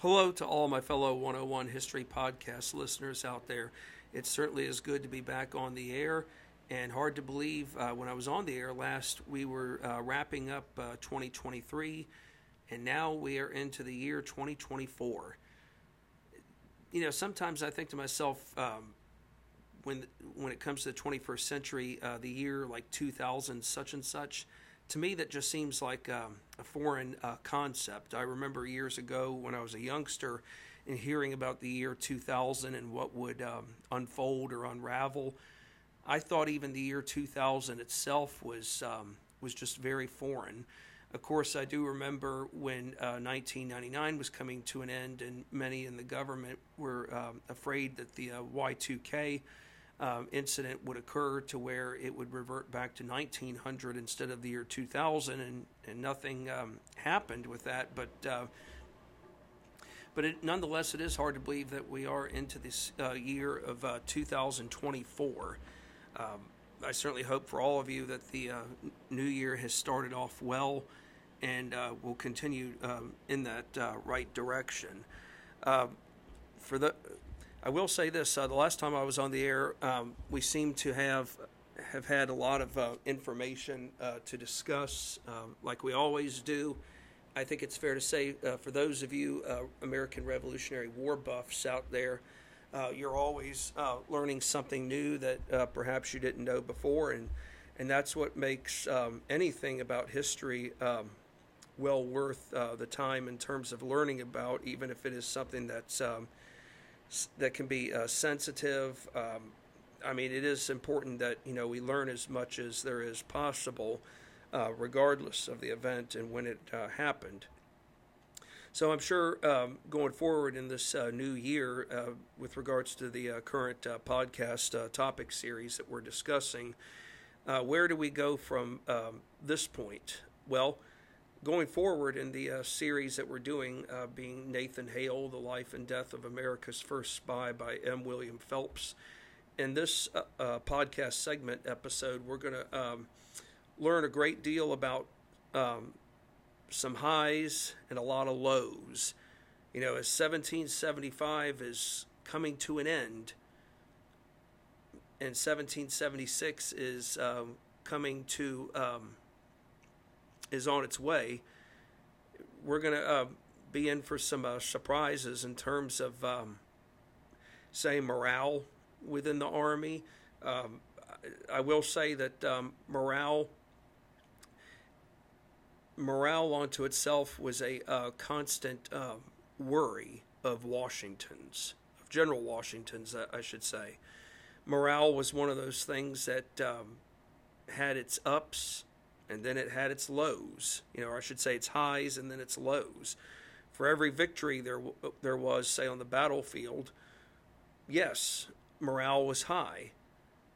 Hello to all my fellow 101 History Podcast listeners out there. It certainly is good to be back on the air, and hard to believe uh, when I was on the air last, we were uh, wrapping up uh, 2023, and now we are into the year 2024. You know, sometimes I think to myself, um, when when it comes to the 21st century, uh, the year like 2000 such and such, to me that just seems like um, a foreign uh, concept. I remember years ago when I was a youngster and hearing about the year 2000 and what would um, unfold or unravel. I thought even the year 2000 itself was um, was just very foreign. Of course, I do remember when uh, 1999 was coming to an end, and many in the government were um, afraid that the uh, Y2K um, incident would occur to where it would revert back to 1900 instead of the year 2000, and, and nothing um, happened with that. But uh, but it, nonetheless, it is hard to believe that we are into this uh, year of uh, 2024. Um, I certainly hope for all of you that the uh, new year has started off well and uh, will continue um, in that uh, right direction. for the I will say this: uh, the last time I was on the air, um, we seem to have have had a lot of uh, information uh, to discuss, um, like we always do. I think it's fair to say, uh, for those of you uh, American Revolutionary War buffs out there, uh, you're always learning something new that perhaps you didn't know before, and and that's what makes um, anything about history um, well worth the time in terms of learning about, even if it is something that's um, that can be uh, sensitive. Um, I mean, it is important that you know we learn as much as there is possible, uh, regardless of the event and when it uh, happened. So I'm sure um, going forward in this uh, new year, uh, with regards to the uh, current podcast topic series that we're discussing, where do we go from um, this point? Well going forward in the uh, series that we're doing, uh, being Nathan Hale, The Life and Death of America's First Spy by M. William Phelps. In this uh, uh podcast segment episode, we're going to um, learn a great deal about um, some highs and a lot of lows. You know, as 1775 is coming to an end, and 1776 is um, coming to um, is on its way. We're going to uh, be in for some uh, surprises in terms of, um, say, morale within the Army. Um, I will say that um, morale morale onto itself was a uh, constant uh, worry of Washington's, of General Washington's, I should say. Morale was one of those things that um, had its ups and then it had its lows. You know, or I should say its highs and then its lows. For every victory there there was, say, on the battlefield, yes, morale was high,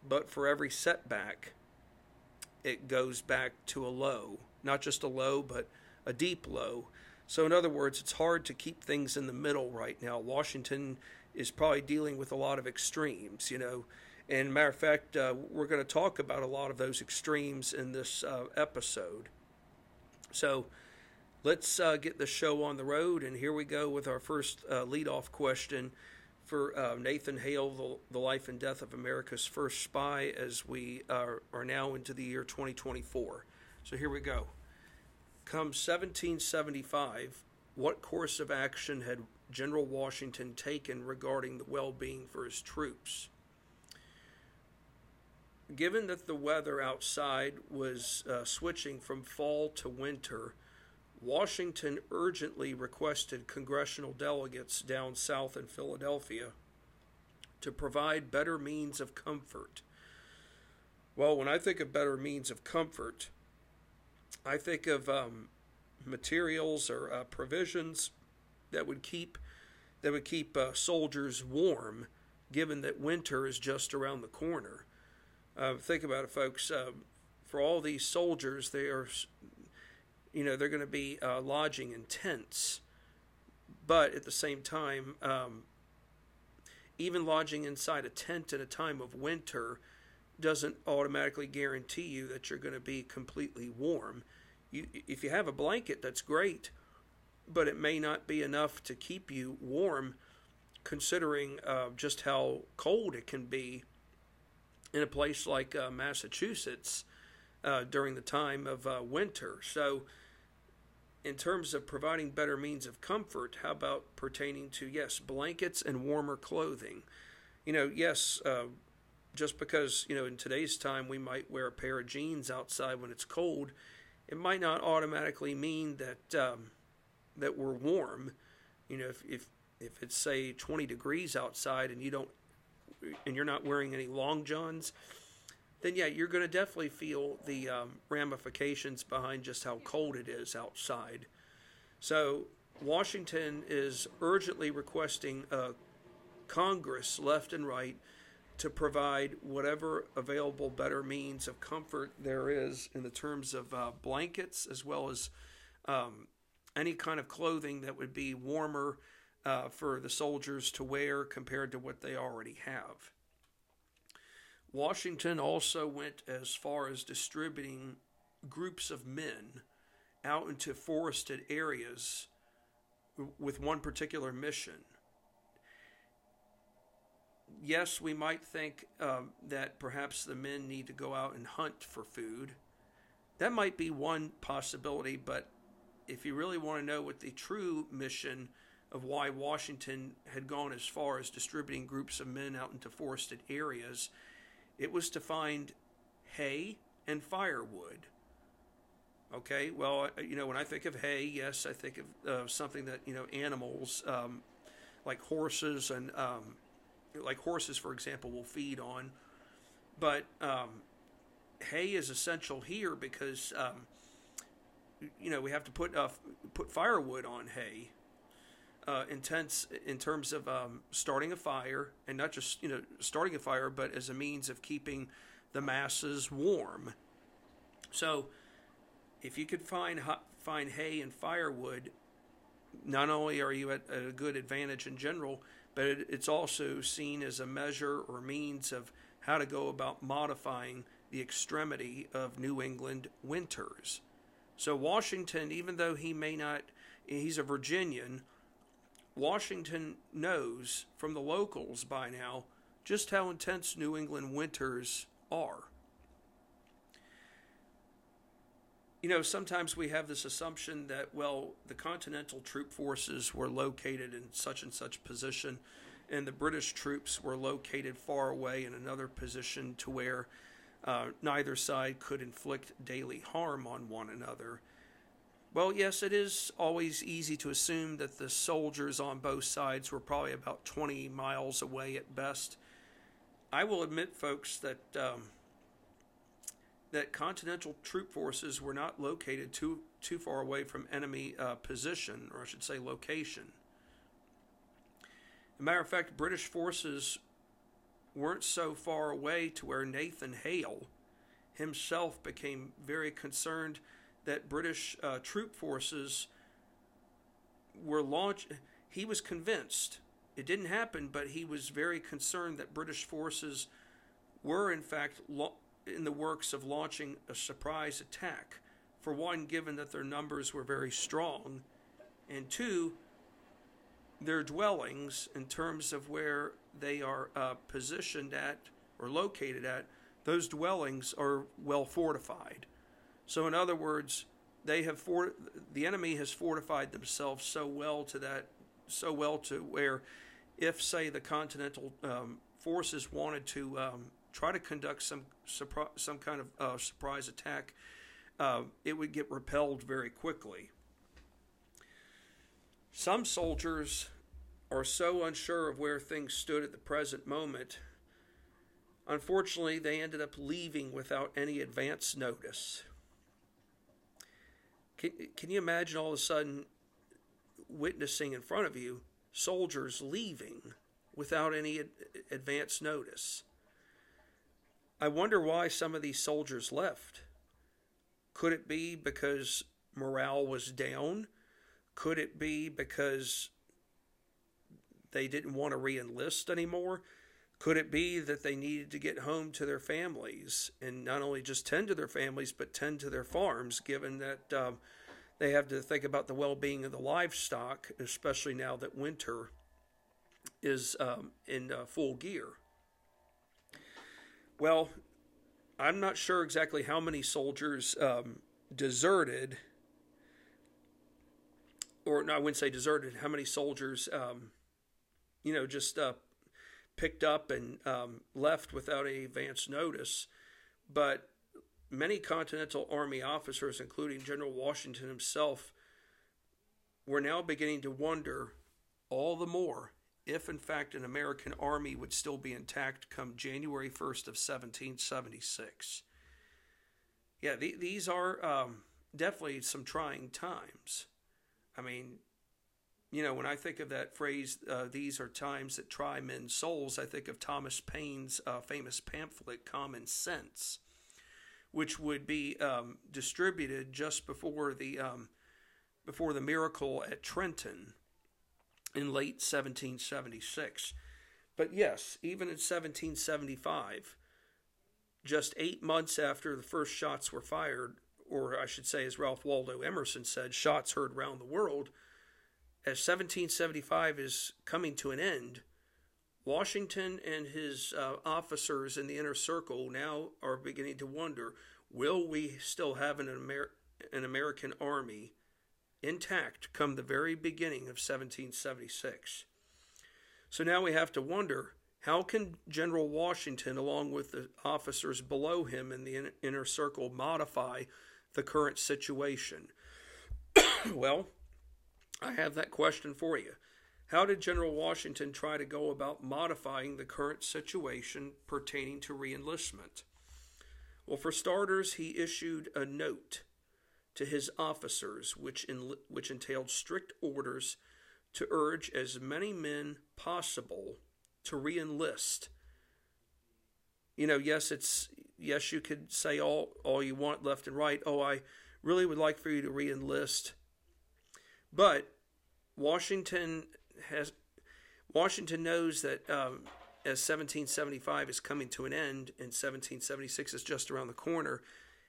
but for every setback, it goes back to a low. Not just a low, but a deep low. So, in other words, it's hard to keep things in the middle right now. Washington is probably dealing with a lot of extremes. You know, and matter of fact, uh, we're going to talk about a lot of those extremes in this uh, episode. So let's uh, get the show on the road. And here we go with our first uh, leadoff question for uh, Nathan Hale, the, the, Life and Death of America's First Spy, as we are, are now into the year 2024. So here we go. Come 1775, what course of action had General Washington taken regarding the well being for his troops? Given that the weather outside was uh, switching from fall to winter, Washington urgently requested congressional delegates down south in Philadelphia to provide better means of comfort. Well, when I think of better means of comfort, I think of um, materials or uh, provisions that would keep that would keep uh, soldiers warm, given that winter is just around the corner. Uh, think about it, folks. Uh, for all these soldiers, they are, you know, they're going to be uh, lodging in tents. But at the same time, um, even lodging inside a tent in a time of winter doesn't automatically guarantee you that you're going to be completely warm. You, if you have a blanket, that's great. but it may not be enough to keep you warm, considering uh, just how cold it can be in a place like uh, Massachusetts uh, during the time of uh, winter. So, in terms of providing better means of comfort, how about pertaining to, yes, blankets and warmer clothing? You know, yes, uh, just because, you know, in today's time we might wear a pair of jeans outside when it's cold, it might not automatically mean that um, that we're warm. You know, if, if if it's say 20 degrees outside and you don't and you're not wearing any long johns, then yeah, you're going to definitely feel the um, ramifications behind just how cold it is outside. So Washington is urgently requesting uh, Congress, left and right, to provide whatever available better means of comfort there is in the terms of uh, blankets as well as um, any kind of clothing that would be warmer uh, for the soldiers to wear compared to what they already have. Washington also went as far as distributing groups of men out into forested areas with one particular mission. Yes, we might think um, that perhaps the men need to go out and hunt for food. That might be one possibility, but if you really want to know what the true mission of why Washington had gone as far as distributing groups of men out into forested areas, it was to find hay and firewood. Okay, well, you know, when I think of hay, yes, I think of uh, something that, you know, animals um, like horses and, um, like horses, for example, will feed on. But um, hay is essential here because, um, you know, we have to put uh, put firewood on hay uh, intense in terms of um, starting a fire, and not just you know starting a fire, but as a means of keeping the masses warm. So, if you could find find hay and firewood, not only are you at a good advantage in general, but it, it's also seen as a measure or means of how to go about modifying the extremity of New England winters. So Washington, even though he may not, he's a Virginian Washington knows from the locals by now just how intense New England winters are. You know, sometimes we have this assumption that, well, the Continental troop forces were located in such and such position, and the British troops were located far away in another position to where uh, neither side could inflict daily harm on one another. Well, yes, it is always easy to assume that the soldiers on both sides were probably about 20 miles away at best. I will admit, folks, that um, that Continental troop forces were not located too too far away from enemy uh, position, or I should say, location. As a matter of fact, British forces weren't so far away to where Nathan Hale himself became very concerned that British uh, troop forces were launched. He was convinced it didn't happen, but he was very concerned that British forces were, in fact, lo- in the works of launching a surprise attack. For one, given that their numbers were very strong, and two, their dwellings, in terms of where they are uh, positioned at or located at, those dwellings are well fortified. So, in other words, they have for the enemy has fortified themselves so well to that, so well to where, if say the continental um, forces wanted to um, try to conduct some some kind of uh, surprise attack, uh, it would get repelled very quickly. Some soldiers are so unsure of where things stood at the present moment. Unfortunately, they ended up leaving without any advance notice. Can, can you imagine all of a sudden witnessing in front of you soldiers leaving without any ad- advance notice? I wonder why some of these soldiers left. Could it be because morale was down? Could it be because they didn't want to re enlist anymore? Could it be that they needed to get home to their families and not only just tend to their families, but tend to their farms, given that um, they have to think about the well-being of the livestock, especially now that winter is um, in uh, full gear. Well, I'm not sure exactly how many soldiers um, deserted, or no, I wouldn't say deserted. How many soldiers, um, you know, just uh, picked up and um, left without any advance notice? But many Continental Army officers, including General Washington himself, were now beginning to wonder all the more if, in fact, an American army would still be intact come January 1st of 1776. Yeah, the, these are um, definitely some trying times. I mean, you know, when I think of that phrase, uh, these are times that try men's souls, I think of Thomas Paine's uh, famous pamphlet, Common Sense which would be um, distributed just before the um, before the miracle at Trenton in late 1776. But yes, even in 1775, just eight months after the first shots were fired, or I should say, as Ralph Waldo Emerson said, shots heard round the world, as 1775 is coming to an end, Washington and his uh, officers in the inner circle now are beginning to wonder will we still have an, Amer- an American army intact come the very beginning of 1776? So now we have to wonder how can General Washington, along with the officers below him in the in- inner circle, modify the current situation? well, I have that question for you. How did General Washington try to go about modifying the current situation pertaining to reenlistment? Well, for starters, he issued a note to his officers, which, in, which entailed strict orders to urge as many men possible to reenlist. You know, yes, it's yes, you could say all all you want left and right. Oh, I really would like for you to reenlist, but Washington has Washington knows that um, as 1775 is coming to an end and 1776 is just around the corner,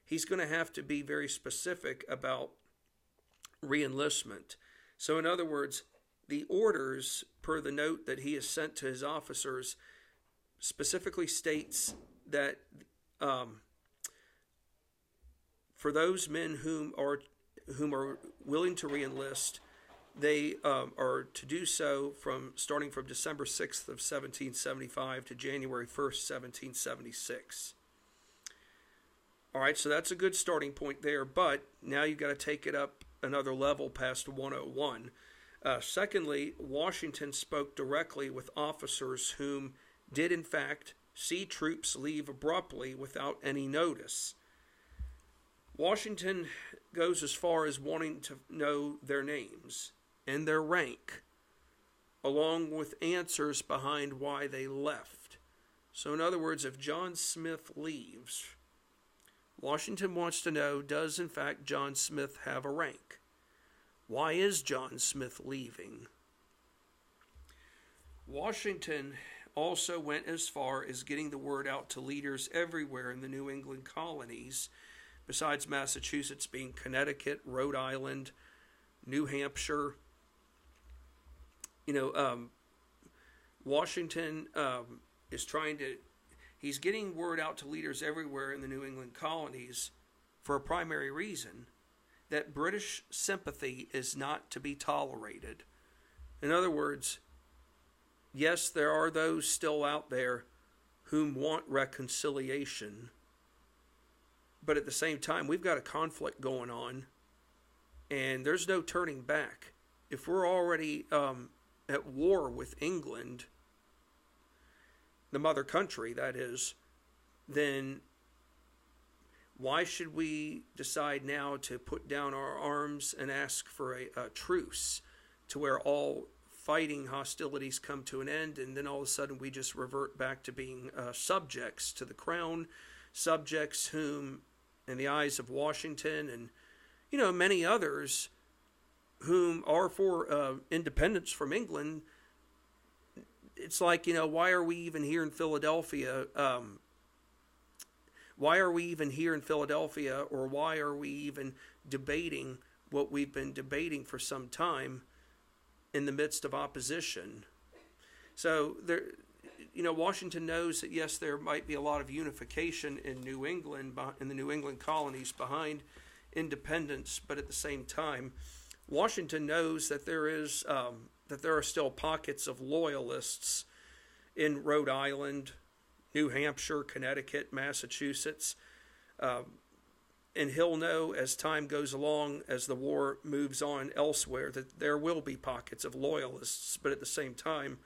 he's going to have to be very specific about reenlistment. So, in other words, the orders per the note that he has sent to his officers specifically states that um, for those men whom are whom are willing to reenlist, they um, are to do so from starting from December 6th of 1775 to January 1st, 1776. All right, so that's a good starting point there, but now you've got to take it up another level past 101. Uh, secondly, Washington spoke directly with officers whom did, in fact, see troops leave abruptly without any notice. Washington goes as far as wanting to know their names and their rank, along with answers behind why they left. So, in other words, if John Smith leaves, Washington wants to know does, in fact, John Smith have a rank? Why is John Smith leaving? Washington also went as far as getting the word out to leaders everywhere in the New England colonies, besides Massachusetts being Connecticut, Rhode Island, New Hampshire, you know, um, Washington um, is trying to, he's getting word out to leaders everywhere in the New England colonies for a primary reason that British sympathy is not to be tolerated. In other words, yes, there are those still out there whom want reconciliation, but at the same time, we've got a conflict going on, and there's no turning back. If we're already um, at war with England, the mother country, that is, then why should we decide now to put down our arms and ask for a, a, truce to where all fighting hostilities come to an end and then all of a sudden we just revert back to being uh, subjects to the crown, subjects whom, in the eyes of Washington and you know many others, whom are for uh, independence from England, it's like, you know, why are we even here in Philadelphia? Um, why are we even here in Philadelphia, or why are we even debating what we've been debating for some time in the midst of opposition. So there, you know, Washington knows that yes, there might be a lot of unification in New England, in the New England colonies behind independence, but at the same time, Washington knows that there is um, that there are still pockets of loyalists in Rhode Island, New Hampshire, Connecticut, Massachusetts. Um, and he'll know as time goes along, as the war moves on elsewhere, that there will be pockets of loyalists, but at the same time,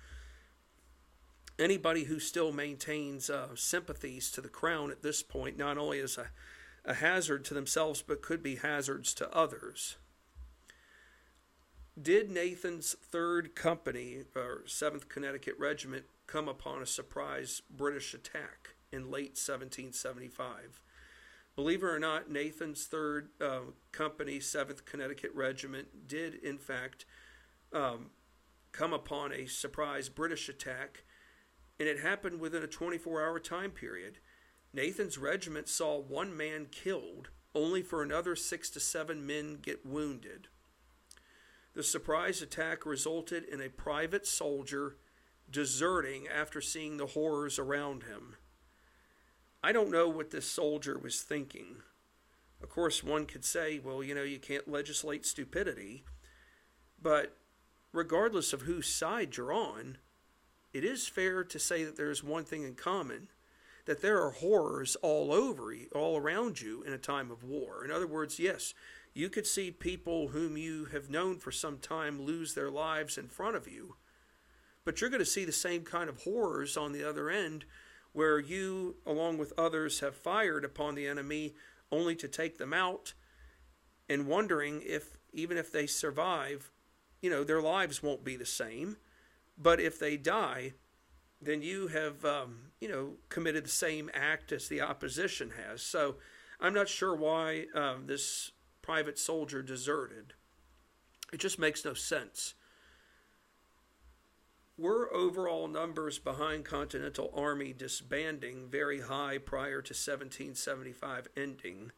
anybody who still maintains uh, sympathies to the crown at this point not only is a, a hazard to themselves, but could be hazards to others. Did Nathan's third company, or 7th Connecticut Regiment, come upon a surprise British attack in late 1775? Believe it or not, Nathan's third uh, company, 7th Connecticut Regiment, did in fact um, come upon a surprise British attack, and it happened within a 24 hour time period. Nathan's regiment saw one man killed, only for another six to seven men get wounded. The surprise attack resulted in a private soldier deserting after seeing the horrors around him. I don't know what this soldier was thinking. Of course, one could say, well, you know, you can't legislate stupidity. But regardless of whose side you're on, it is fair to say that there is one thing in common that there are horrors all over all around you in a time of war. In other words, yes, you could see people whom you have known for some time lose their lives in front of you. But you're going to see the same kind of horrors on the other end where you, along with others, have fired upon the enemy only to take them out and wondering if, even if they survive, you know, their lives won't be the same. But if they die, then you have, um, you know, committed the same act as the opposition has. So I'm not sure why um, this private soldier deserted. It just makes no sense. Were overall numbers behind Continental Army disbanding very high prior to 1775 ending?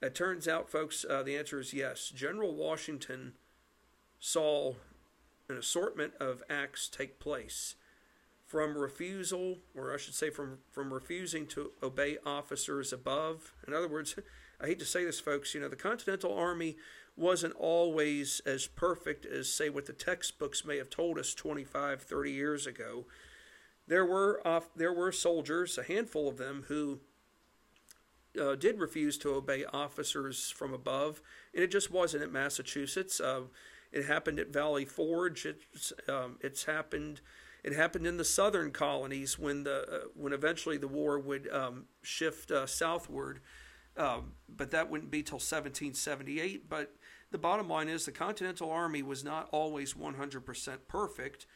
It turns out, folks, uh, the answer is yes. General Washington saw an assortment of acts take place from refusal, or I should say, from, from refusing to obey officers above. In other words, I hate to say this, folks, you know, the Continental Army wasn't always as perfect as, say, what the textbooks may have told us 25, 30 years ago. There were, off, there were soldiers, a handful of them, who uh, did refuse to obey officers from above, and it just wasn't at Massachusetts. Uh, it happened at Valley Forge. It's, um, it's happened. It happened in the southern colonies when the uh, when eventually the war would um, shift uh, southward. Um, but that wouldn't be till 1778. But the bottom line is the Continental Army was not always 100% perfect,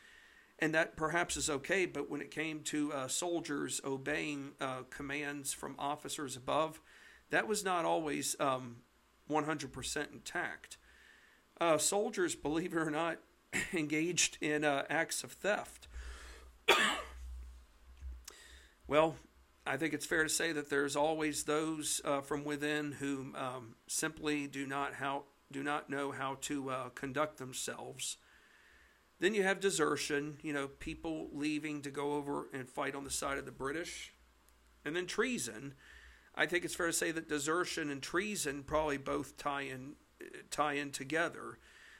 and that perhaps is okay. But when it came to uh, soldiers obeying uh, commands from officers above, that was not always um, 100% intact. Uh, soldiers, believe it or not, engaged in uh, acts of theft. well, I think it's fair to say that there's always those uh, from within who um, simply do not how do not know how to uh, conduct themselves. Then you have desertion, you know, people leaving to go over and fight on the side of the British, and then treason. I think it's fair to say that desertion and treason probably both tie in tie in together,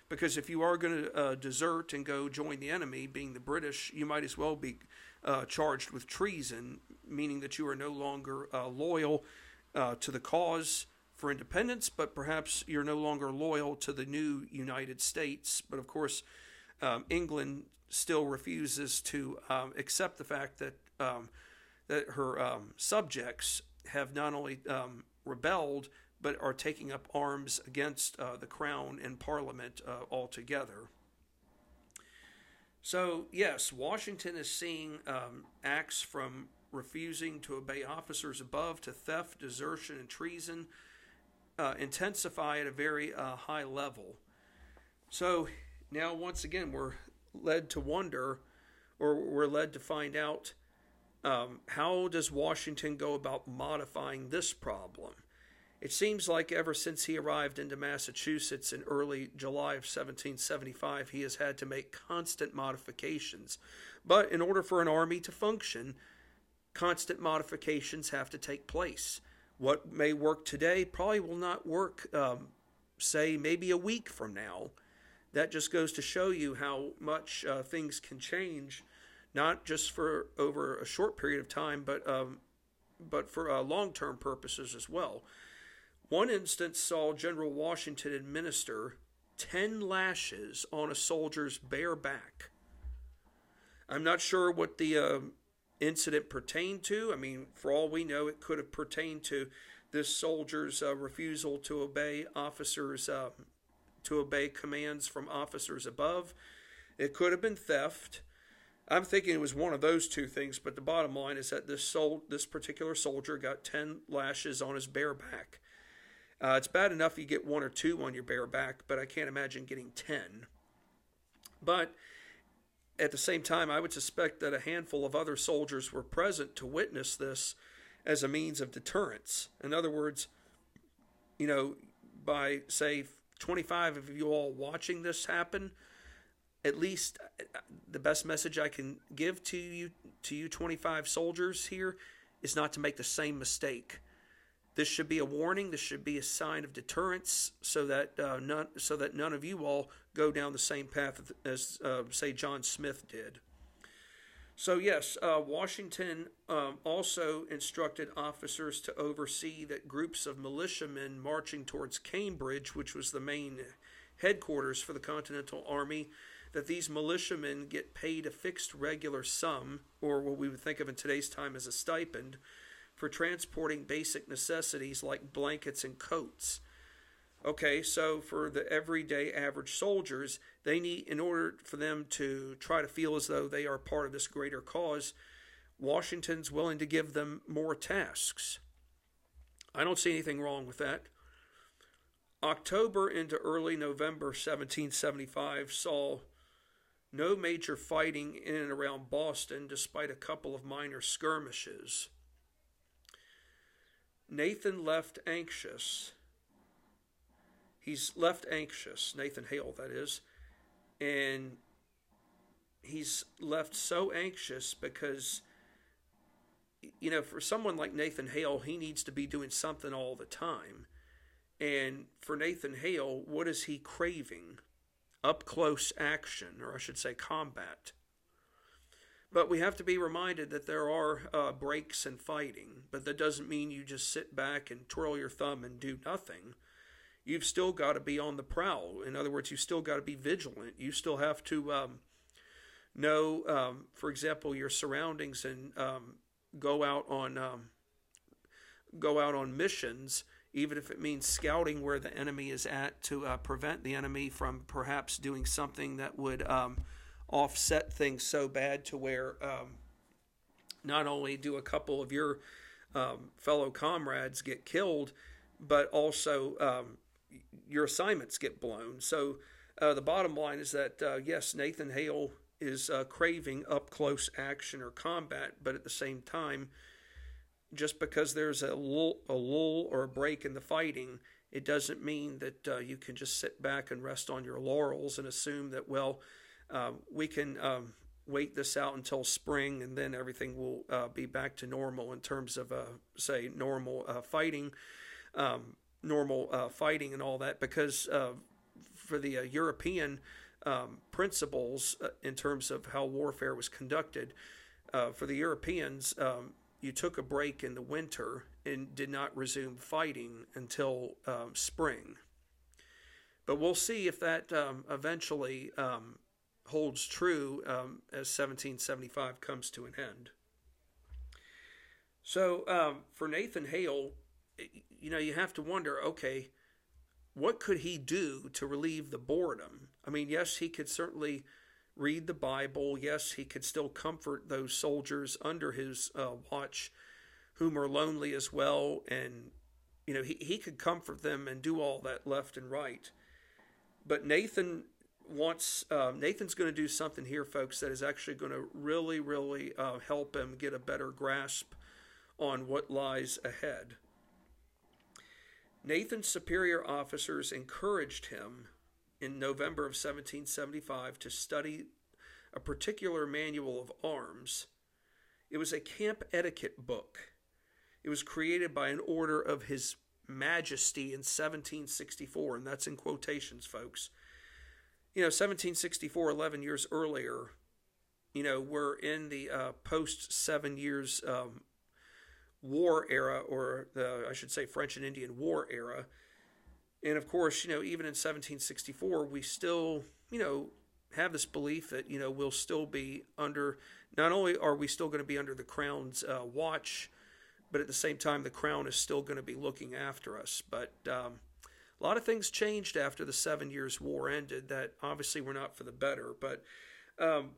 because if you are going to uh, desert and go join the enemy, being the British, you might as well be uh, charged with treason, meaning that you are no longer uh, loyal uh, to the cause for independence, but perhaps you're no longer loyal to the new United States. But of course, um, England still refuses to um, accept the fact that um, that her um, subjects have not only um, rebelled but are taking up arms against uh, the crown and parliament uh, altogether. So, yes, Washington is seeing um, acts from refusing to obey officers above to theft, desertion, and treason uh, intensify at a very uh, high level. So, now once again, we're led to wonder, or we're led to find out um, how does Washington go about modifying this problem? It seems like ever since he arrived into Massachusetts in early July of 1775, he has had to make constant modifications. But in order for an army to function, constant modifications have to take place. What may work today probably will not work, um, say, maybe a week from now. That just goes to show you how much uh, things can change, not just for over a short period of time, but um, but for uh, long-term purposes as well. One instance saw General Washington administer 10 lashes on a soldier's bare back. I'm not sure what the uh, incident pertained to. I mean, for all we know, it could have pertained to this soldier's uh, refusal to obey officers, uh, to obey commands from officers above. It could have been theft. I'm thinking it was one of those two things, but the bottom line is that this sol- this particular soldier got 10 lashes on his bare back. Uh, it's bad enough you get one or two on your bare back, but I can't imagine getting 10. But at the same time, I would suspect that a handful of other soldiers were present to witness this as a means of deterrence. In other words, you know, by say 25 of you all watching this happen, at least the best message I can give to you to you 25 soldiers here is not to make the same mistake. This should be a warning. This should be a sign of deterrence, so that uh, none so that none of you all go down the same path as uh, say John Smith did. So yes, uh, Washington um, also instructed officers to oversee that groups of militiamen marching towards Cambridge, which was the main headquarters for the Continental Army, that these militiamen get paid a fixed regular sum, or what we would think of in today's time as a stipend, for transporting basic necessities like blankets and coats. Okay, so for the everyday average soldiers, they need, in order for them to try to feel as though they are part of this greater cause, Washington's willing to give them more tasks. I don't see anything wrong with that. October into early November 1775 saw no major fighting in and around Boston, despite a couple of minor skirmishes. Nathan left anxious. He's left anxious, Nathan Hale, that is, and he's left so anxious because, you know, for someone like Nathan Hale, he needs to be doing something all the time. And for Nathan Hale, what is he craving? up close action, or I should say combat. But we have to be reminded that there are uh, breaks in fighting, but that doesn't mean you just sit back and twirl your thumb and do nothing. You've still got to be on the prowl. In other words, you've still got to be vigilant. You still have to um, know, um, for example, your surroundings and um, go out on um, go out on missions even if it means scouting where the enemy is at to uh, prevent the enemy from perhaps doing something that would um, offset things so bad to where um, not only do a couple of your um, fellow comrades get killed, but also um, your assignments get blown. So uh, the bottom line is that uh, yes, Nathan Hale is uh, craving up close action or combat, but at the same time, just because there's a lull, a lull or a break in the fighting, it doesn't mean that uh, you can just sit back and rest on your laurels and assume that, well, uh, we can um, wait this out until spring and then everything will uh, be back to normal in terms of, uh, say, normal uh, fighting, um, normal uh, fighting and all that, because for the European um, principles in terms of how warfare was conducted, for the Europeans, um, you took a break in the winter and did not resume fighting until um, spring. But we'll see if that um, eventually um, holds true um, as 1775 comes to an end. So um, for Nathan Hale, you know, you have to wonder okay, what could he do to relieve the boredom? I mean, yes, he could certainly read the Bible. Yes, he could still comfort those soldiers under his uh, watch whom are lonely as well. And, you know, he, he could comfort them and do all that left and right. But Nathan wants, uh, Nathan's going to do something here, folks, that is actually going to really, really uh, help him get a better grasp on what lies ahead. Nathan's superior officers encouraged him in November of 1775 to study a particular manual of arms. It was a camp etiquette book. It was created by an order of His Majesty in 1764, and that's in quotations, folks. You know, 1764, 11 years earlier, you know, we're in the uh, post seven years um, war era, or the, I should say French and Indian War era. And of course, you know, even in 1764, we still, you know, have this belief that, you know, we'll still be under, not only are we still going to be under the crown's uh, watch, but at the same time, the crown is still going to be looking after us. But um, a lot of things changed after the Seven Years' War ended that obviously were not for the better. But um,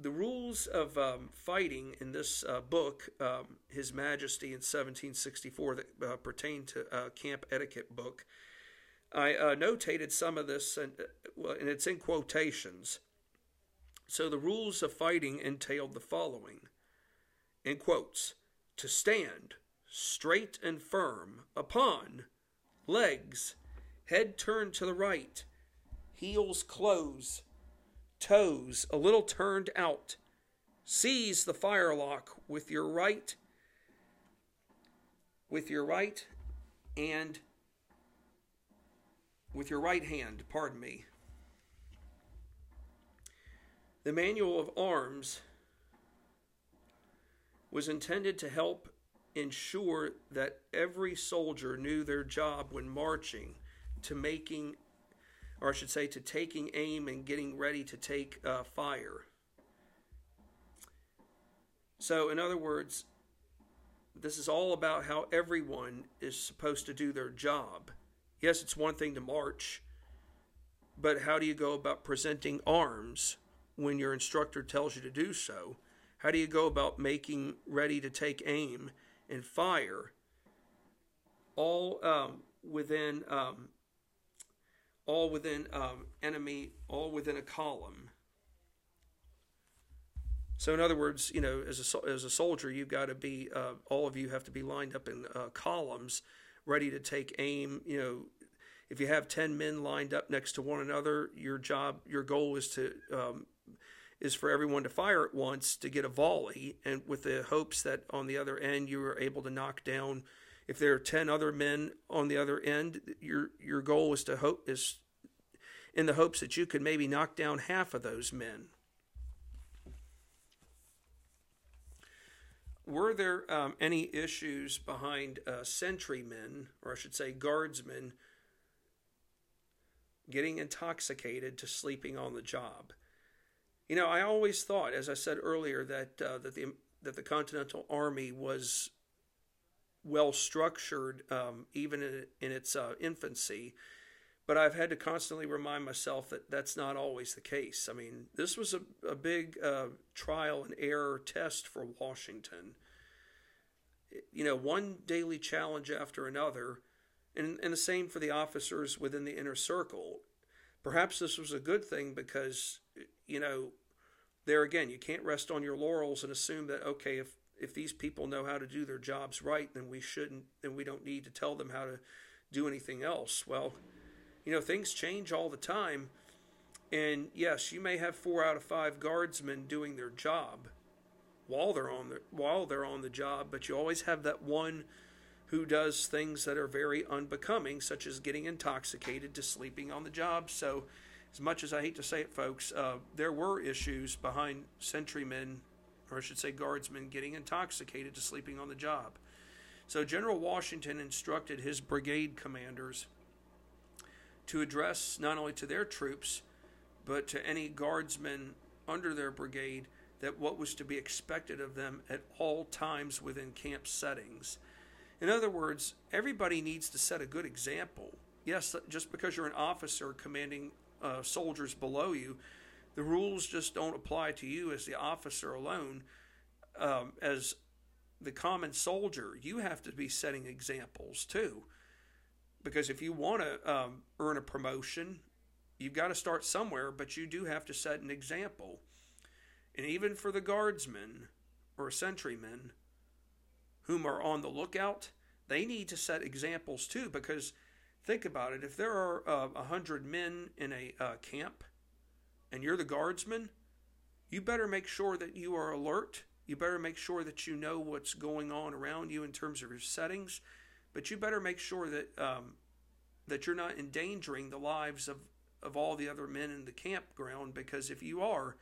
the rules of um, fighting in this uh, book, um, His Majesty in 1764, that uh, to uh, camp etiquette book, I uh, notated some of this, and, uh, and it's in quotations. So the rules of fighting entailed the following, in quotes to stand straight and firm upon legs, head turned to the right, heels close, toes a little turned out. Seize the firelock with your right with your right and with your right hand, pardon me. The manual of arms was intended to help ensure that every soldier knew their job when marching to making, or I should say, to taking aim and getting ready to take uh, fire. So, in other words, this is all about how everyone is supposed to do their job. Yes, it's one thing to march, but how do you go about presenting arms when your instructor tells you to do so? How do you go about making ready to take aim and fire all um, within um, all within um, enemy, all within a column? So, in other words, you know, as a as a soldier, you've got to be uh, all of you have to be lined up in uh, columns, ready to take aim. You know, if you have ten men lined up next to one another, your job, your goal is to um, is for everyone to fire at once to get a volley, and with the hopes that on the other end you are able to knock down. If there are ten other men on the other end, your your goal is to hope is in the hopes that you could maybe knock down half of those men. Were there um, any issues behind uh, sentrymen, or I should say guardsmen, getting intoxicated to sleeping on the job? You know, I always thought, as I said earlier, that uh, that the that the Continental Army was well structured, um, even in, in its uh, infancy. But I've had to constantly remind myself that that's not always the case. I mean, this was a, a big uh, trial and error test for Washington. You know, one daily challenge after another, and, and the same for the officers within the inner circle. Perhaps this was a good thing because you know, there again, you can't rest on your laurels and assume that okay, if if these people know how to do their jobs right, then we shouldn't, then we don't need to tell them how to do anything else. Well, you know, things change all the time, and yes, you may have four out of five guardsmen doing their job while they're on the while they're on the job, but you always have that one who does things that are very unbecoming, such as getting intoxicated to sleeping on the job. So as much as I hate to say it, folks, uh, there were issues behind sentrymen, or I should say guardsmen, getting intoxicated to sleeping on the job. So General Washington instructed his brigade commanders to address not only to their troops, but to any guardsmen under their brigade that what was to be expected of them at all times within camp settings. In other words, everybody needs to set a good example. Yes, just because you're an officer commanding uh, soldiers below you, the rules just don't apply to you as the officer alone. Um, as the common soldier, you have to be setting examples too. Because if you want to um, earn a promotion, you've got to start somewhere, but you do have to set an example. And even for the guardsmen or sentrymen whom are on the lookout, they need to set examples too because think about it if there are uh, a uh, hundred men in a uh, camp and you're the guardsman you better make sure that you are alert you better make sure that you know what's going on around you in terms of your settings but you better make sure that um, that you're not endangering the lives of of all the other men in the campground because if you are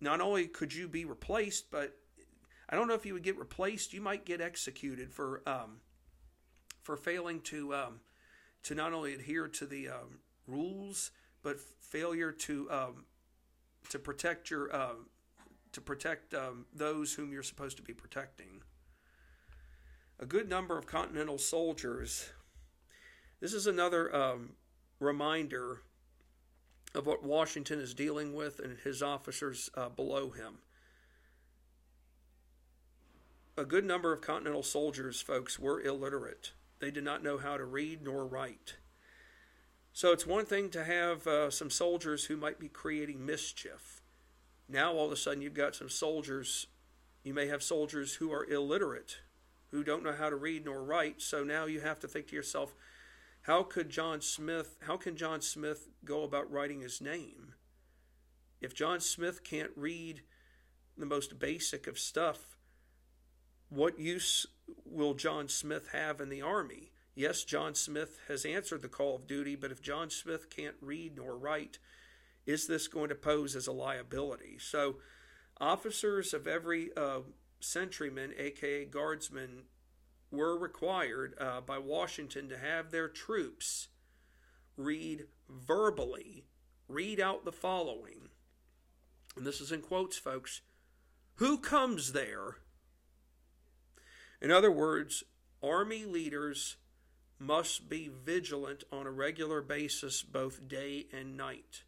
not only could you be replaced but I don't know if you would get replaced. You might get executed for um, for failing to um, to not only adhere to the um, rules, but failure to um, to protect your uh, to protect um, those whom you're supposed to be protecting. A good number of Continental soldiers. This is another um, reminder of what Washington is dealing with and his officers uh, below him a good number of Continental soldiers, folks, were illiterate. They did not know how to read nor write. So it's one thing to have uh, some soldiers who might be creating mischief. Now all of a sudden you've got some soldiers, you may have soldiers who are illiterate, who don't know how to read nor write. So now you have to think to yourself, how could John Smith, how can John Smith go about writing his name? If John Smith can't read the most basic of stuff, what use will John Smith have in the Army? Yes, John Smith has answered the call of duty, but if John Smith can't read nor write, is this going to pose as a liability? So, officers of every uh, sentryman, aka guardsman, were required uh, by Washington to have their troops read verbally, read out the following. And this is in quotes, folks. Who comes there? In other words, Army leaders must be vigilant on a regular basis, both day and night,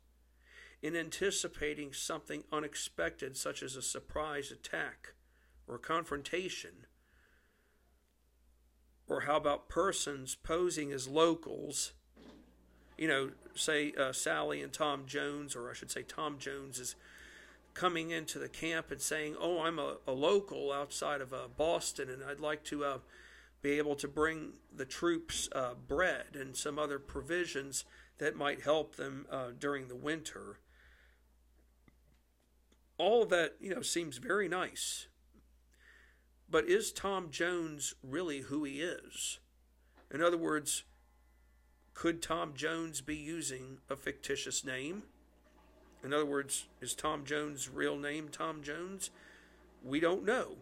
in anticipating something unexpected, such as a surprise attack or confrontation. Or how about persons posing as locals? You know, say uh, Sally and Tom Jones, or I should say Tom Jones is coming into the camp and saying, "Oh, I'm a, a local outside of uh, Boston, and I'd like to uh, be able to bring the troops uh, bread and some other provisions that might help them uh, during the winter." All that, you know, seems very nice. But is Tom Jones really who he is? In other words, could Tom Jones be using a fictitious name? In other words, is Tom Jones' real name Tom Jones? We don't know.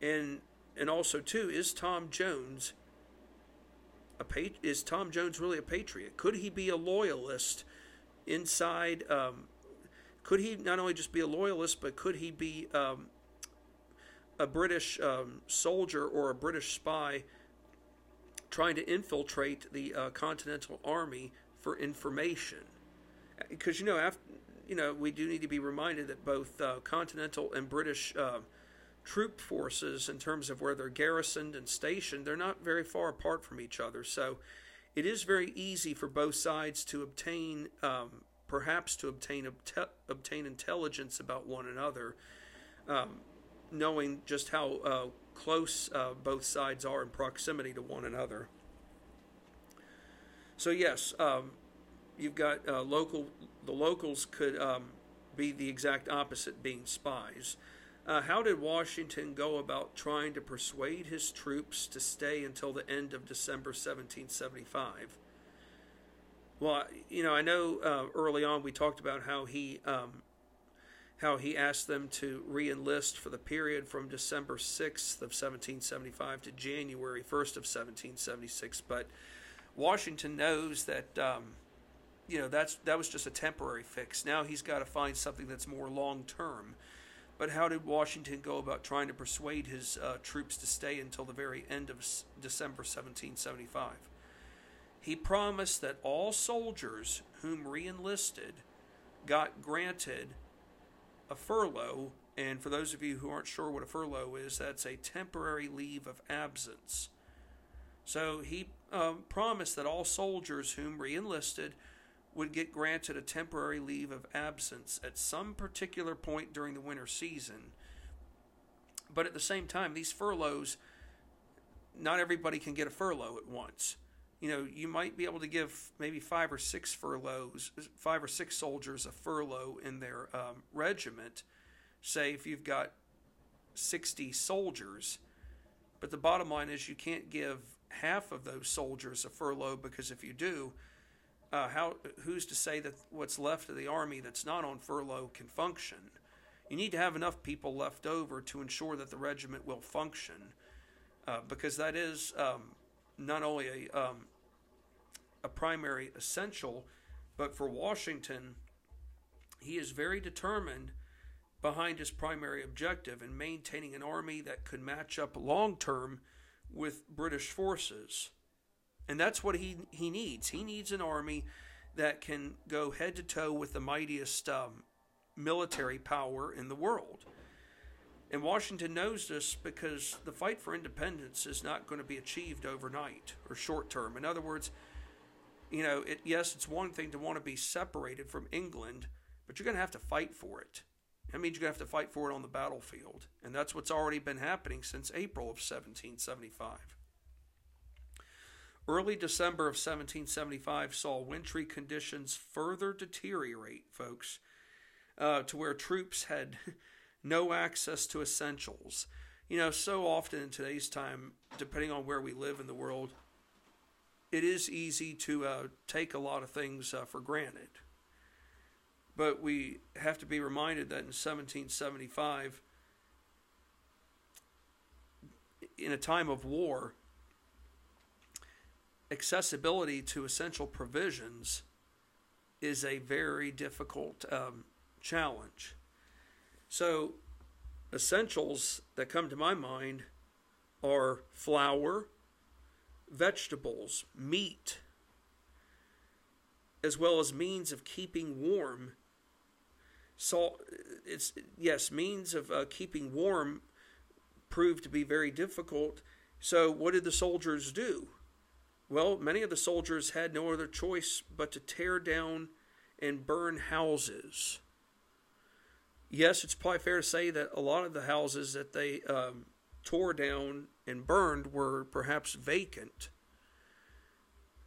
And and also too, is Tom Jones a is Tom Jones really a patriot? Could he be a loyalist inside um, could he not only just be a loyalist, but could he be um, a British um, soldier or a British spy trying to infiltrate the uh, Continental Army for information? Because you know, after you know, we do need to be reminded that both uh, continental and British uh, troop forces, in terms of where they're garrisoned and stationed, they're not very far apart from each other. So it is very easy for both sides to obtain, um, perhaps to obtain obtain intelligence about one another, um, knowing just how uh, close uh, both sides are in proximity to one another. So yes, um, you've got uh, local. The locals could um, be the exact opposite, being spies. Uh, how did Washington go about trying to persuade his troops to stay until the end of December 1775? Well, you know, I know uh, early on we talked about how he um, how he asked them to reenlist for the period from December 6th of 1775 to January 1st of 1776. But Washington knows that um, you know that's that was just a temporary fix. Now he's got to find something that's more long term. But how did Washington go about trying to persuade his uh, troops to stay until the very end of December 1775? He promised that all soldiers whom reenlisted got granted a furlough. And for those of you who aren't sure what a furlough is, that's a temporary leave of absence. So he um, promised that all soldiers whom reenlisted would get granted a temporary leave of absence at some particular point during the winter season. But at the same time, these furloughs not everybody can get a furlough at once. You know, you might be able to give maybe five or six furloughs, five or six soldiers a furlough in their um, regiment. Say if you've got 60 soldiers, but the bottom line is you can't give half of those soldiers a furlough because if you do, uh, how who's to say that what's left of the army that's not on furlough can function? You need to have enough people left over to ensure that the regiment will function, uh, because that is um, not only a um, a primary essential, but for Washington, he is very determined behind his primary objective in maintaining an army that could match up long term with British forces. And that's what he, he needs. He needs an army that can go head to toe with the mightiest um, military power in the world. And Washington knows this because the fight for independence is not going to be achieved overnight or short term. In other words, you know, it, yes, it's one thing to want to be separated from England, but you're going to have to fight for it. That means you're going to have to fight for it on the battlefield. And that's what's already been happening since April of 1775. Early December of 1775 saw wintry conditions further deteriorate, folks, uh, to where troops had no access to essentials. You know, so often in today's time, depending on where we live in the world, it is easy to uh, take a lot of things uh, for granted. But we have to be reminded that in 1775, in a time of war, accessibility to essential provisions is a very difficult um, challenge. So, essentials that come to my mind are flour, vegetables, meat, as well as means of keeping warm. Salt, it's yes, means of uh, keeping warm proved to be very difficult. So, what did the soldiers do? Well, many of the soldiers had no other choice but to tear down and burn houses. Yes, it's probably fair to say that a lot of the houses that they um, tore down and burned were perhaps vacant.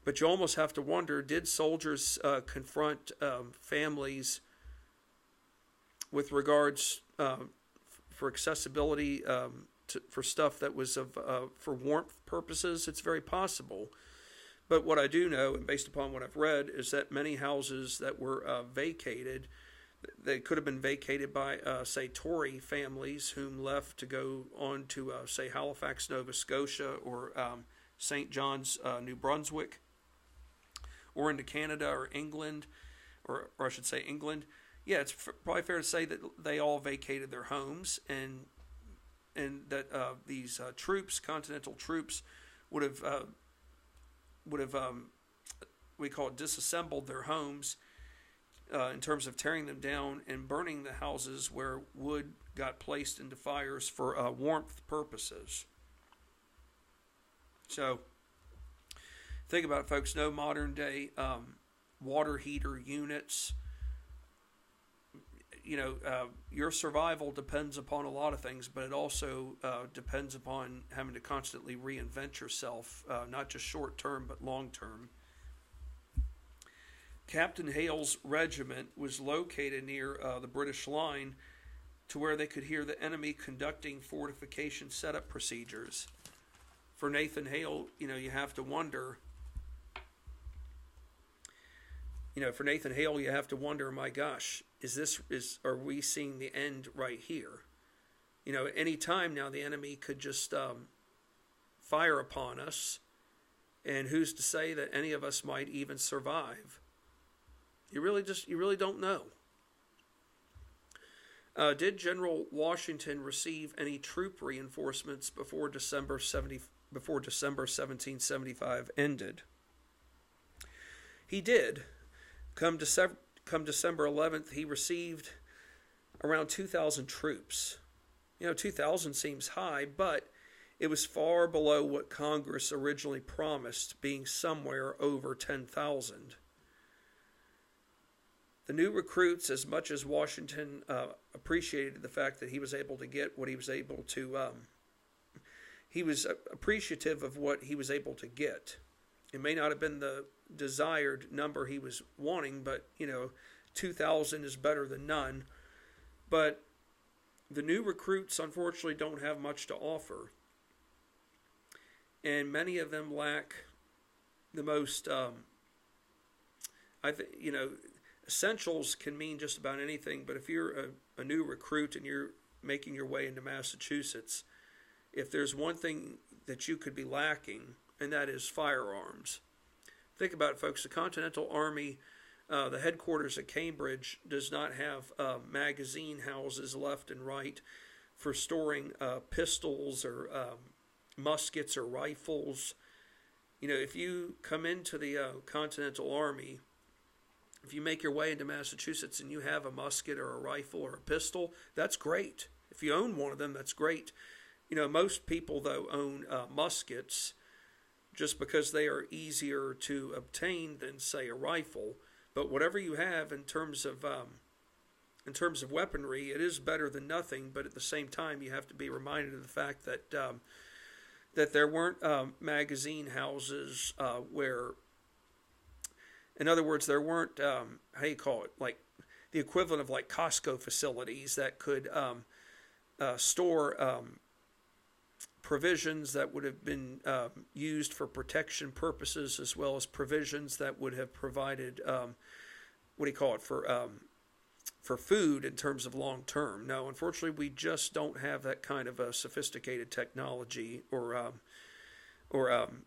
But you almost have to wonder did soldiers uh, confront um, families with regards uh, for accessibility um, to, for stuff that was of uh, for warmth purposes? It's very possible. But what I do know, and based upon what I've read, is that many houses that were uh, vacated, they could have been vacated by, uh, say, Tory families whom left to go on to, uh, say, Halifax, Nova Scotia, or um, St. John's, uh, New Brunswick, or into Canada or England, or, or I should say England. Yeah, it's f- probably fair to say that they all vacated their homes, and and that uh, these uh, troops, continental troops, would have would have um, we call it disassembled their homes uh, in terms of tearing them down and burning the houses where wood got placed into fires for uh, warmth purposes. So think about it, folks. No modern day um, water heater units. You know, uh, your survival depends upon a lot of things, but it also uh, depends upon having to constantly reinvent yourself, uh, not just short term, but long term. Captain Hale's regiment was located near uh, the British line to where they could hear the enemy conducting fortification setup procedures. For Nathan Hale, you know, you have to wonder you know, for Nathan Hale, you have to wonder, my gosh, is this is are we seeing the end right here? You know, any time now the enemy could just um, fire upon us, and who's to say that any of us might even survive? You really just you really don't know. Uh, did General Washington receive any troop reinforcements before December seventy before December seventeen seventy five ended? He did. Come December, come December 11th, he received around 2,000 troops. You know, 2,000 seems high, but it was far below what Congress originally promised, being somewhere over 10,000. The new recruits, as much as Washington uh, appreciated the fact that he was able to get what he was able to, um, he was appreciative of what he was able to get. It may not have been the desired number he was wanting, but you know, 2,000 is better than none. But the new recruits, unfortunately, don't have much to offer. And many of them lack the most, um, I think, you know, essentials can mean just about anything, but if you're a, a new recruit and you're making your way into Massachusetts, if there's one thing that you could be lacking, and that is firearms. Think about it, folks. The Continental Army uh, the headquarters at Cambridge does not have uh, magazine houses left and right for storing uh, pistols or um, muskets or rifles. You know, if you come into the uh, Continental Army, if you make your way into Massachusetts and you have a musket or a rifle or a pistol, that's great. If you own one of them, that's great. You know, most people, though, own uh, muskets just because they are easier to obtain than, say, a rifle. But whatever you have in terms of um, in terms of weaponry, it is better than nothing. But at the same time, you have to be reminded of the fact that um, that there weren't um, magazine houses uh, where, in other words, there weren't um, how you call it like the equivalent of like Costco facilities that could um, uh, store um, provisions that would have been um, used for protection purposes, as well as provisions that would have provided um, what do you call it for um, for food in terms of long term. No, unfortunately, we just don't have that kind of a sophisticated technology or um, or um,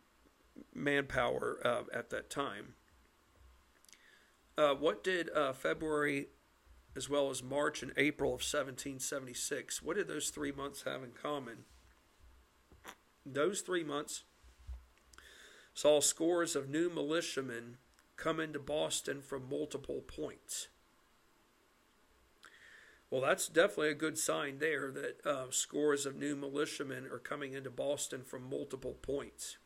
manpower uh, at that time. Uh, what did uh, February as well as March and April of 1776, what did those three months have in common? Those three months saw scores of new militiamen come into Boston from multiple points. Well, that's definitely a good sign there that uh, scores of new militiamen are coming into Boston from multiple points.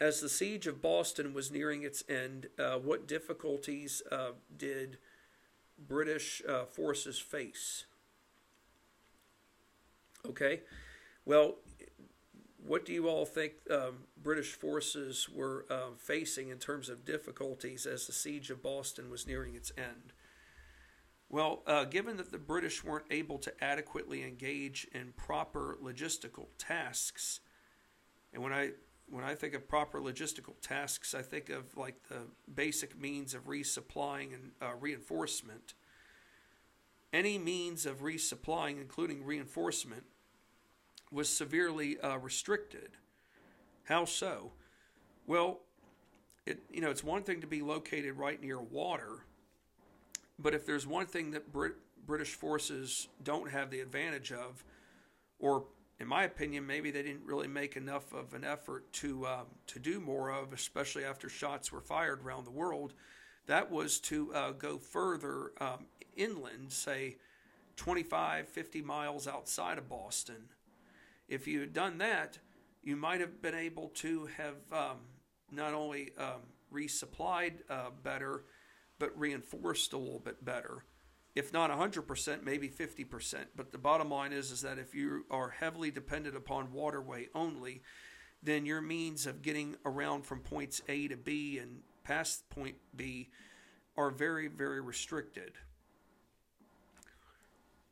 As the siege of Boston was nearing its end, uh, what difficulties uh, did British uh, forces face? Okay. Well, what do you all think um, British forces were um, facing in terms of difficulties as the siege of Boston was nearing its end? Well, uh, given that the British weren't able to adequately engage in proper logistical tasks, and when I when I think of proper logistical tasks, I think of like the basic means of resupplying and uh, reinforcement. Any means of resupplying, including reinforcement, was severely uh, restricted. How so? Well, it you know it's one thing to be located right near water, but if there's one thing that Brit- British forces don't have the advantage of, or in my opinion, maybe they didn't really make enough of an effort to um, to do more of, especially after shots were fired around the world. That was to uh, go further um, inland, say 25, 50 miles outside of Boston, if you had done that, you might have been able to have um, not only um, resupplied uh, better, but reinforced a little bit better. If not 100%, maybe 50%. But the bottom line is, is that if you are heavily dependent upon waterway only, then your means of getting around from points A to B and past point B are very, very restricted.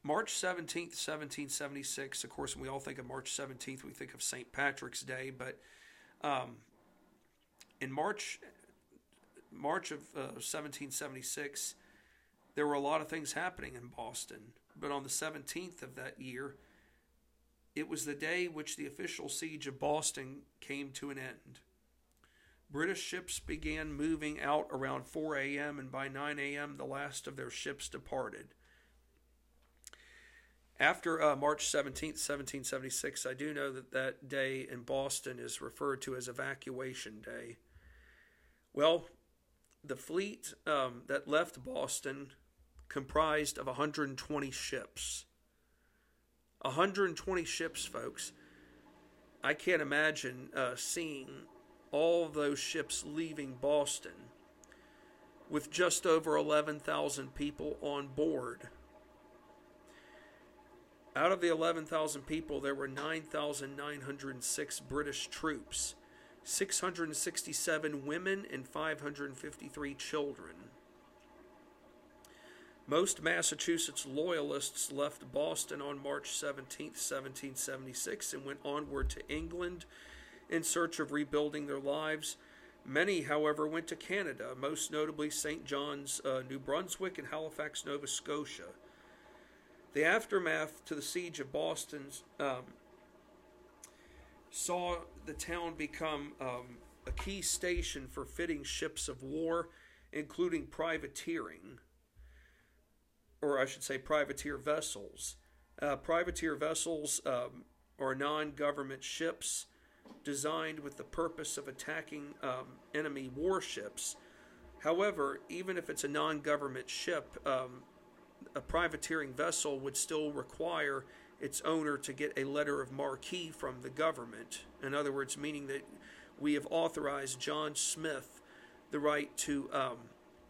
March 17th, 1776. Of course, when we all think of March 17th, we think of St. Patrick's Day, but um, in March, March of uh, 1776, there were a lot of things happening in Boston. But on the 17th of that year, it was the day which the official siege of Boston came to an end. British ships began moving out around 4 a.m., and by 9 a.m., the last of their ships departed. After uh, March 17th, 1776, I do know that that day in Boston is referred to as Evacuation Day. Well, the fleet um, that left Boston comprised of 120 ships. 120 ships, folks. I can't imagine uh, seeing all those ships leaving Boston with just over 11,000 people on board. Out of the 11,000 people, there were 9,906 British troops, 667 women, and 553 children. Most Massachusetts Loyalists left Boston on March 17, 1776, and went onward to England in search of rebuilding their lives. Many, however, went to Canada, most notably St. John's, uh, New Brunswick, and Halifax, Nova Scotia. The aftermath to the siege of Boston um, saw the town become um, a key station for fitting ships of war, including privateering or I should say, privateer vessels. Uh, privateer vessels um, are non government ships designed with the purpose of attacking um, enemy warships. However, even if it's a non government ship, um, a privateering vessel would still require its owner to get a letter of marque from the government. In other words, meaning that we have authorized John Smith the right to um,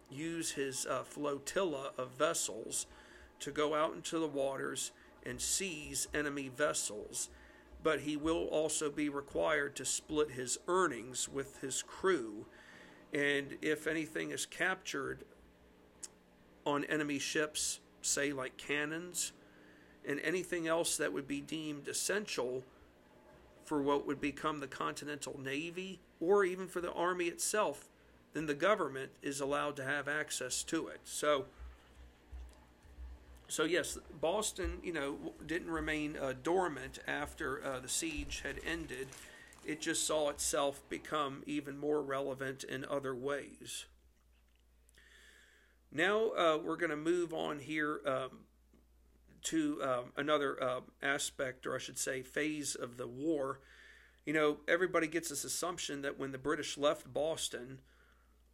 use his uh, flotilla of vessels to go out into the waters and seize enemy vessels, but he will also be required to split his earnings with his crew. And if anything is captured on enemy ships, say like cannons, and anything else that would be deemed essential for what would become the Continental Navy or even for the Army itself, then the government is allowed to have access to it. So, so yes, Boston, you know, didn't remain uh, dormant after uh, the siege had ended. It just saw itself become even more relevant in other ways. Now uh, we're going to move on here um, to um, another uh, aspect, or I should say, phase of the war. You know, everybody gets this assumption that when the British left Boston,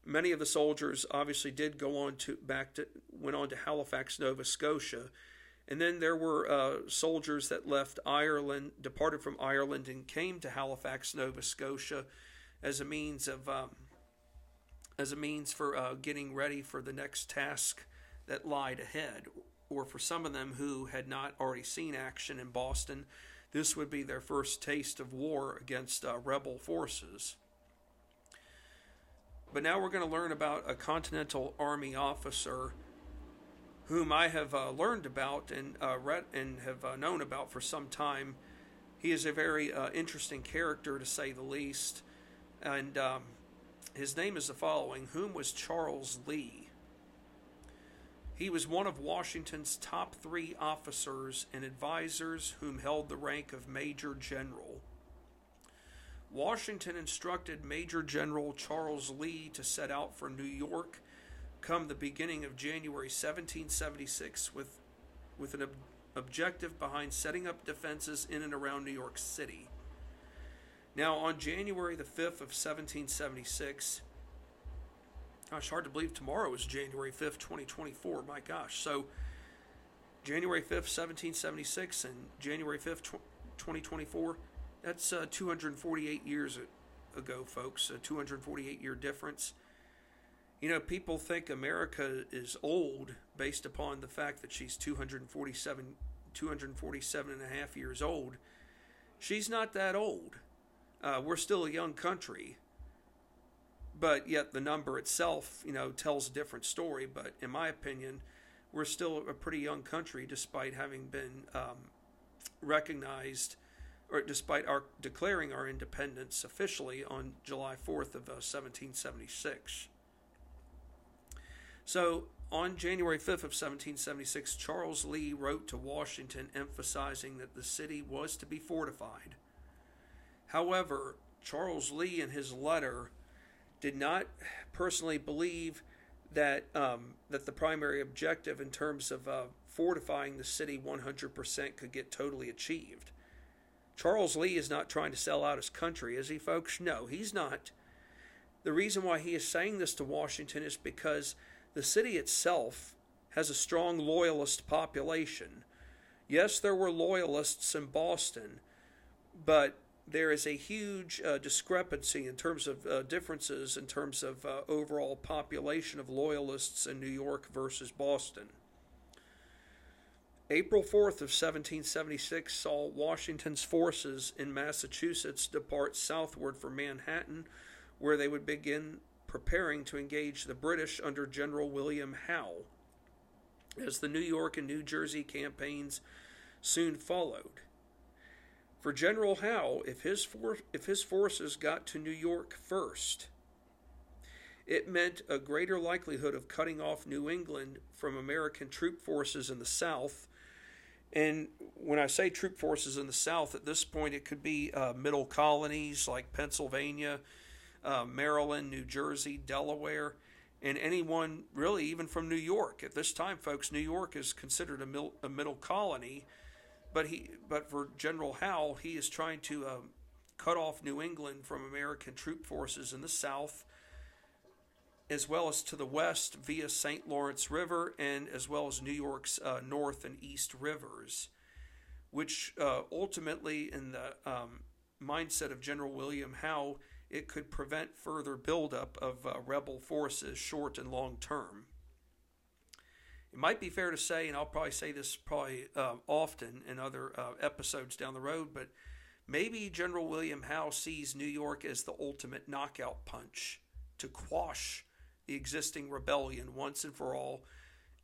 many of the soldiers obviously did go on to back to went on to Halifax, Nova Scotia, and then there were uh, soldiers that left Ireland, departed from Ireland, and came to Halifax, Nova Scotia, as a means of um, as a means for uh, getting ready for the next task that lied ahead, or for some of them who had not already seen action in Boston, this would be their first taste of war against uh, rebel forces. But now we're going to learn about a Continental Army officer whom I have uh, learned about and uh, read and have uh, known about for some time. He is a very uh, interesting character, to say the least. And um, his name is the following Whom was Charles Lee? He was one of Washington's top three officers and advisors whom held the rank of Major General. Washington instructed Major General Charles Lee to set out for New York come the beginning of January 1776 with, with an ob- objective behind setting up defenses in and around New York City. Now, on January the 5th of 1776, gosh, hard to believe tomorrow is January 5th, 2024. My gosh. So, January 5th, 1776, and January 5th, 2024 that's uh, 248 years ago, folks. A 248 year difference. You know, people think America is old based upon the fact that she's 247, 247 and a half years old. She's not that old. Uh, we're still a young country. But yet the number itself, you know, tells a different story. But in my opinion, we're still a pretty young country despite having been um, recognized or despite our declaring our independence officially on July 4th of uh, 1776. So, on January 5th of 1776, Charles Lee wrote to Washington emphasizing that the city was to be fortified. However, Charles Lee in his letter did not personally believe that um, that the primary objective in terms of uh, fortifying the city 100% could get totally achieved. Charles Lee is not trying to sell out his country, is he, folks? No, he's not. The reason why he is saying this to Washington is because the city itself has a strong loyalist population. Yes, there were loyalists in Boston, but there is a huge uh, discrepancy in terms of uh, differences in terms of uh, overall population of loyalists in New York versus Boston. April 4th of 1776 saw Washington's forces in Massachusetts depart southward for Manhattan, where they would begin preparing to engage the British under General William Howe, as the New York and New Jersey campaigns soon followed. For General Howe, if his, for- if his forces got to New York first, it meant a greater likelihood of cutting off New England from American troop forces in the South. And when I say troop forces in the South, at this point it could be uh, middle colonies like Pennsylvania, uh, Maryland, New Jersey, Delaware, and anyone really even from New York. At this time, folks, New York is considered a, mil- a middle colony, but he but for General Howe, he is trying to um, cut off New England from American troop forces in the South as well as to the west via St. Lawrence River and as well as New York's uh, north and east rivers, which uh, ultimately, in the um, mindset of General William Howe, it could prevent further buildup of uh, rebel forces short and long term. It might be fair to say, and I'll probably say this probably uh, often in other uh, episodes down the road, but maybe General William Howe sees New York as the ultimate knockout punch to quash the existing rebellion once and for all,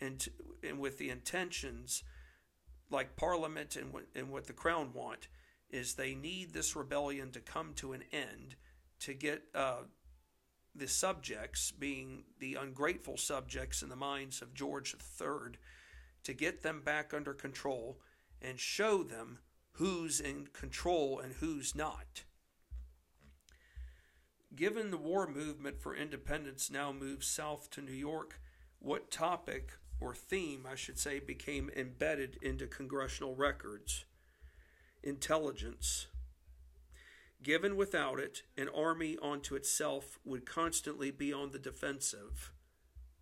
and, to, and with the intentions, like Parliament and what, and what the Crown want, is they need this rebellion to come to an end to get uh, the subjects, being the ungrateful subjects in the minds of George III, to get them back under control and show them who's in control and who's not. Given the war movement for independence now moves south to New York, what topic or theme, I should say, became embedded into congressional records? Intelligence. Given without it, an army unto itself would constantly be on the defensive,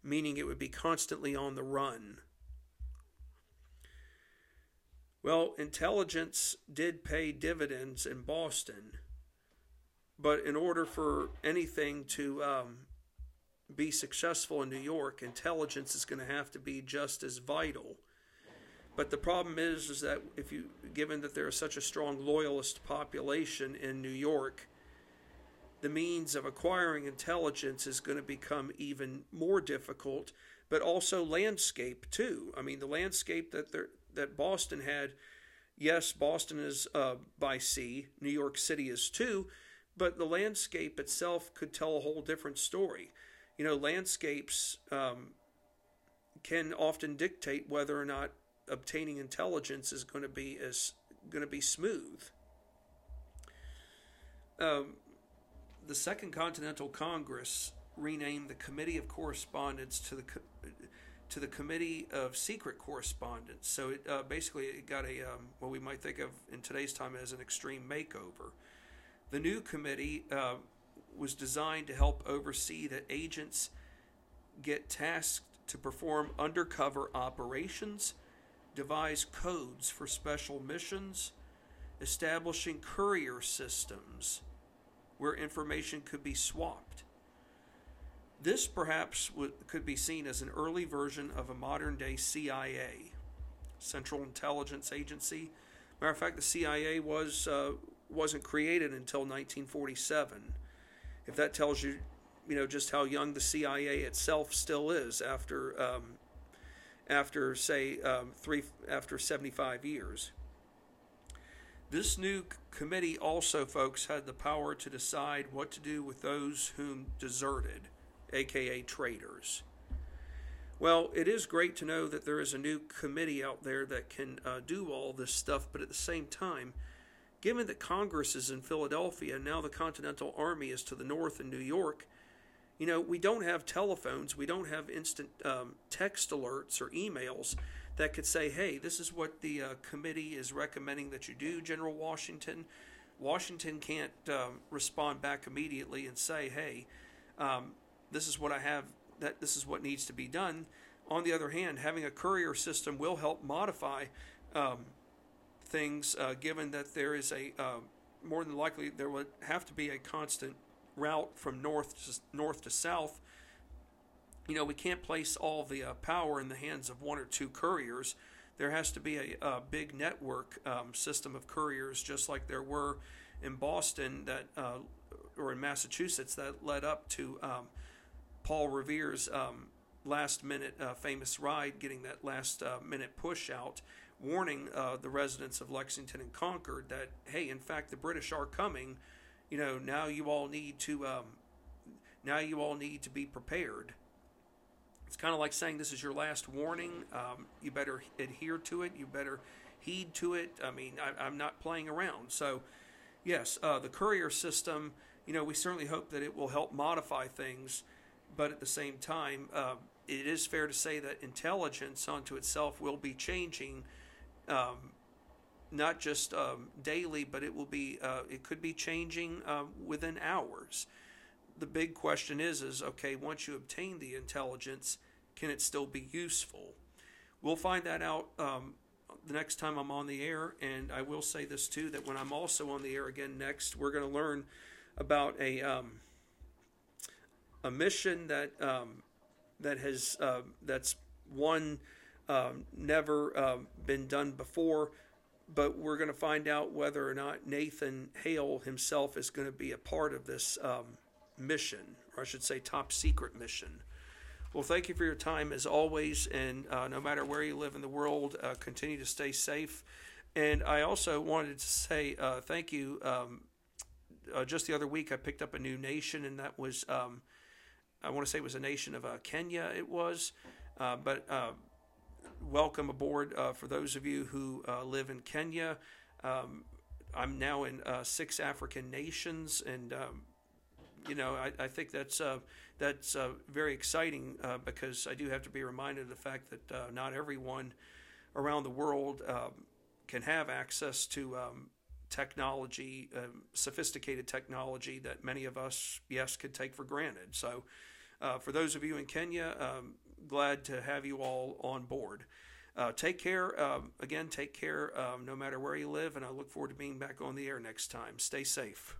meaning it would be constantly on the run. Well, intelligence did pay dividends in Boston but in order for anything to um, be successful in New York, intelligence is going to have to be just as vital. But the problem is, is that if you, given that there is such a strong loyalist population in New York, the means of acquiring intelligence is going to become even more difficult. But also landscape too. I mean, the landscape that there, that Boston had. Yes, Boston is uh, by sea. New York City is too but the landscape itself could tell a whole different story. You know, landscapes um, can often dictate whether or not obtaining intelligence is going to be as going to be smooth. Um, the Second Continental Congress renamed the Committee of Correspondence to the to the Committee of Secret Correspondence. So it uh, basically it got a um, what we might think of in today's time as an extreme makeover. The new committee uh, was designed to help oversee that agents get tasked to perform undercover operations, devise codes for special missions, establishing courier systems where information could be swapped. This perhaps could be seen as an early version of a modern day CIA, Central Intelligence Agency. Matter of fact, the CIA was uh, wasn't created until 1947. If that tells you, you know, just how young the CIA itself still is after, um, after say, um, three after 75 years. This new committee also, folks, had the power to decide what to do with those whom deserted, aka traitors. Well, it is great to know that there is a new committee out there that can uh, do all this stuff, but at the same time, Given that Congress is in Philadelphia and now the Continental Army is to the north in New York, you know, we don't have telephones, we don't have instant um, text alerts or emails that could say, hey, this is what the uh, committee is recommending that you do, General Washington. Washington can't um, respond back immediately and say, hey, um, this is what I have, that this is what needs to be done. On the other hand, having a courier system will help modify um, things, uh, given that there is a uh, more than likely there would have to be a constant route from north to, north to south. You know, we can't place all the uh, power in the hands of one or two couriers. there has to be a, a big network um, system of couriers, just like there were in Boston that uh, or in Massachusetts that led up to um, Paul Revere's um, last minute uh, famous ride, getting that last uh, minute push out, warning uh, the residents of Lexington and Concord that hey, in fact, the British are coming. You know, now you all need to um, now you all need to be prepared. It's kind of like saying this is your last warning. Um, you better adhere to it. You better heed to it. I mean, I, am not playing around. So, yes, uh, the courier system. You know, we certainly hope that it will help modify things, but at the same time, uh, it is fair to say that intelligence unto itself will be changing. Um, not just um, daily, but it will be. Uh, it could be changing uh, within hours the big question is is okay once you obtain the intelligence can it still be useful we'll find that out um, the next time i'm on the air and i will say this too that when i'm also on the air again next we're going to learn about a um, a mission that um, that has uh, that's one never been done before but we're going to find out whether or not Nathan Hale himself is going to be a part of this um, mission, or I should say, top secret mission. Well, thank you for your time as always, and uh, no matter where you live in the world, uh, continue to stay safe. And I also wanted to say uh, thank you. Um, uh, just the other week, I picked up a new nation, and that was, um, I want to say it was a nation of uh, Kenya, it was. Uh, but welcome aboard for those of you who live in Kenya. Um, I'm now in six African nations, and um, you know, I, I think that's uh, that's uh, very exciting uh, because I do have to be reminded of the fact that uh, not everyone around the world um, can have access to um, technology, um, sophisticated technology that many of us, yes, could take for granted. So, uh, for those of you in Kenya, um, glad to have you all on board. Uh, take care. Um, again, take care um, no matter where you live, and I look forward to being back on the air next time. Stay safe.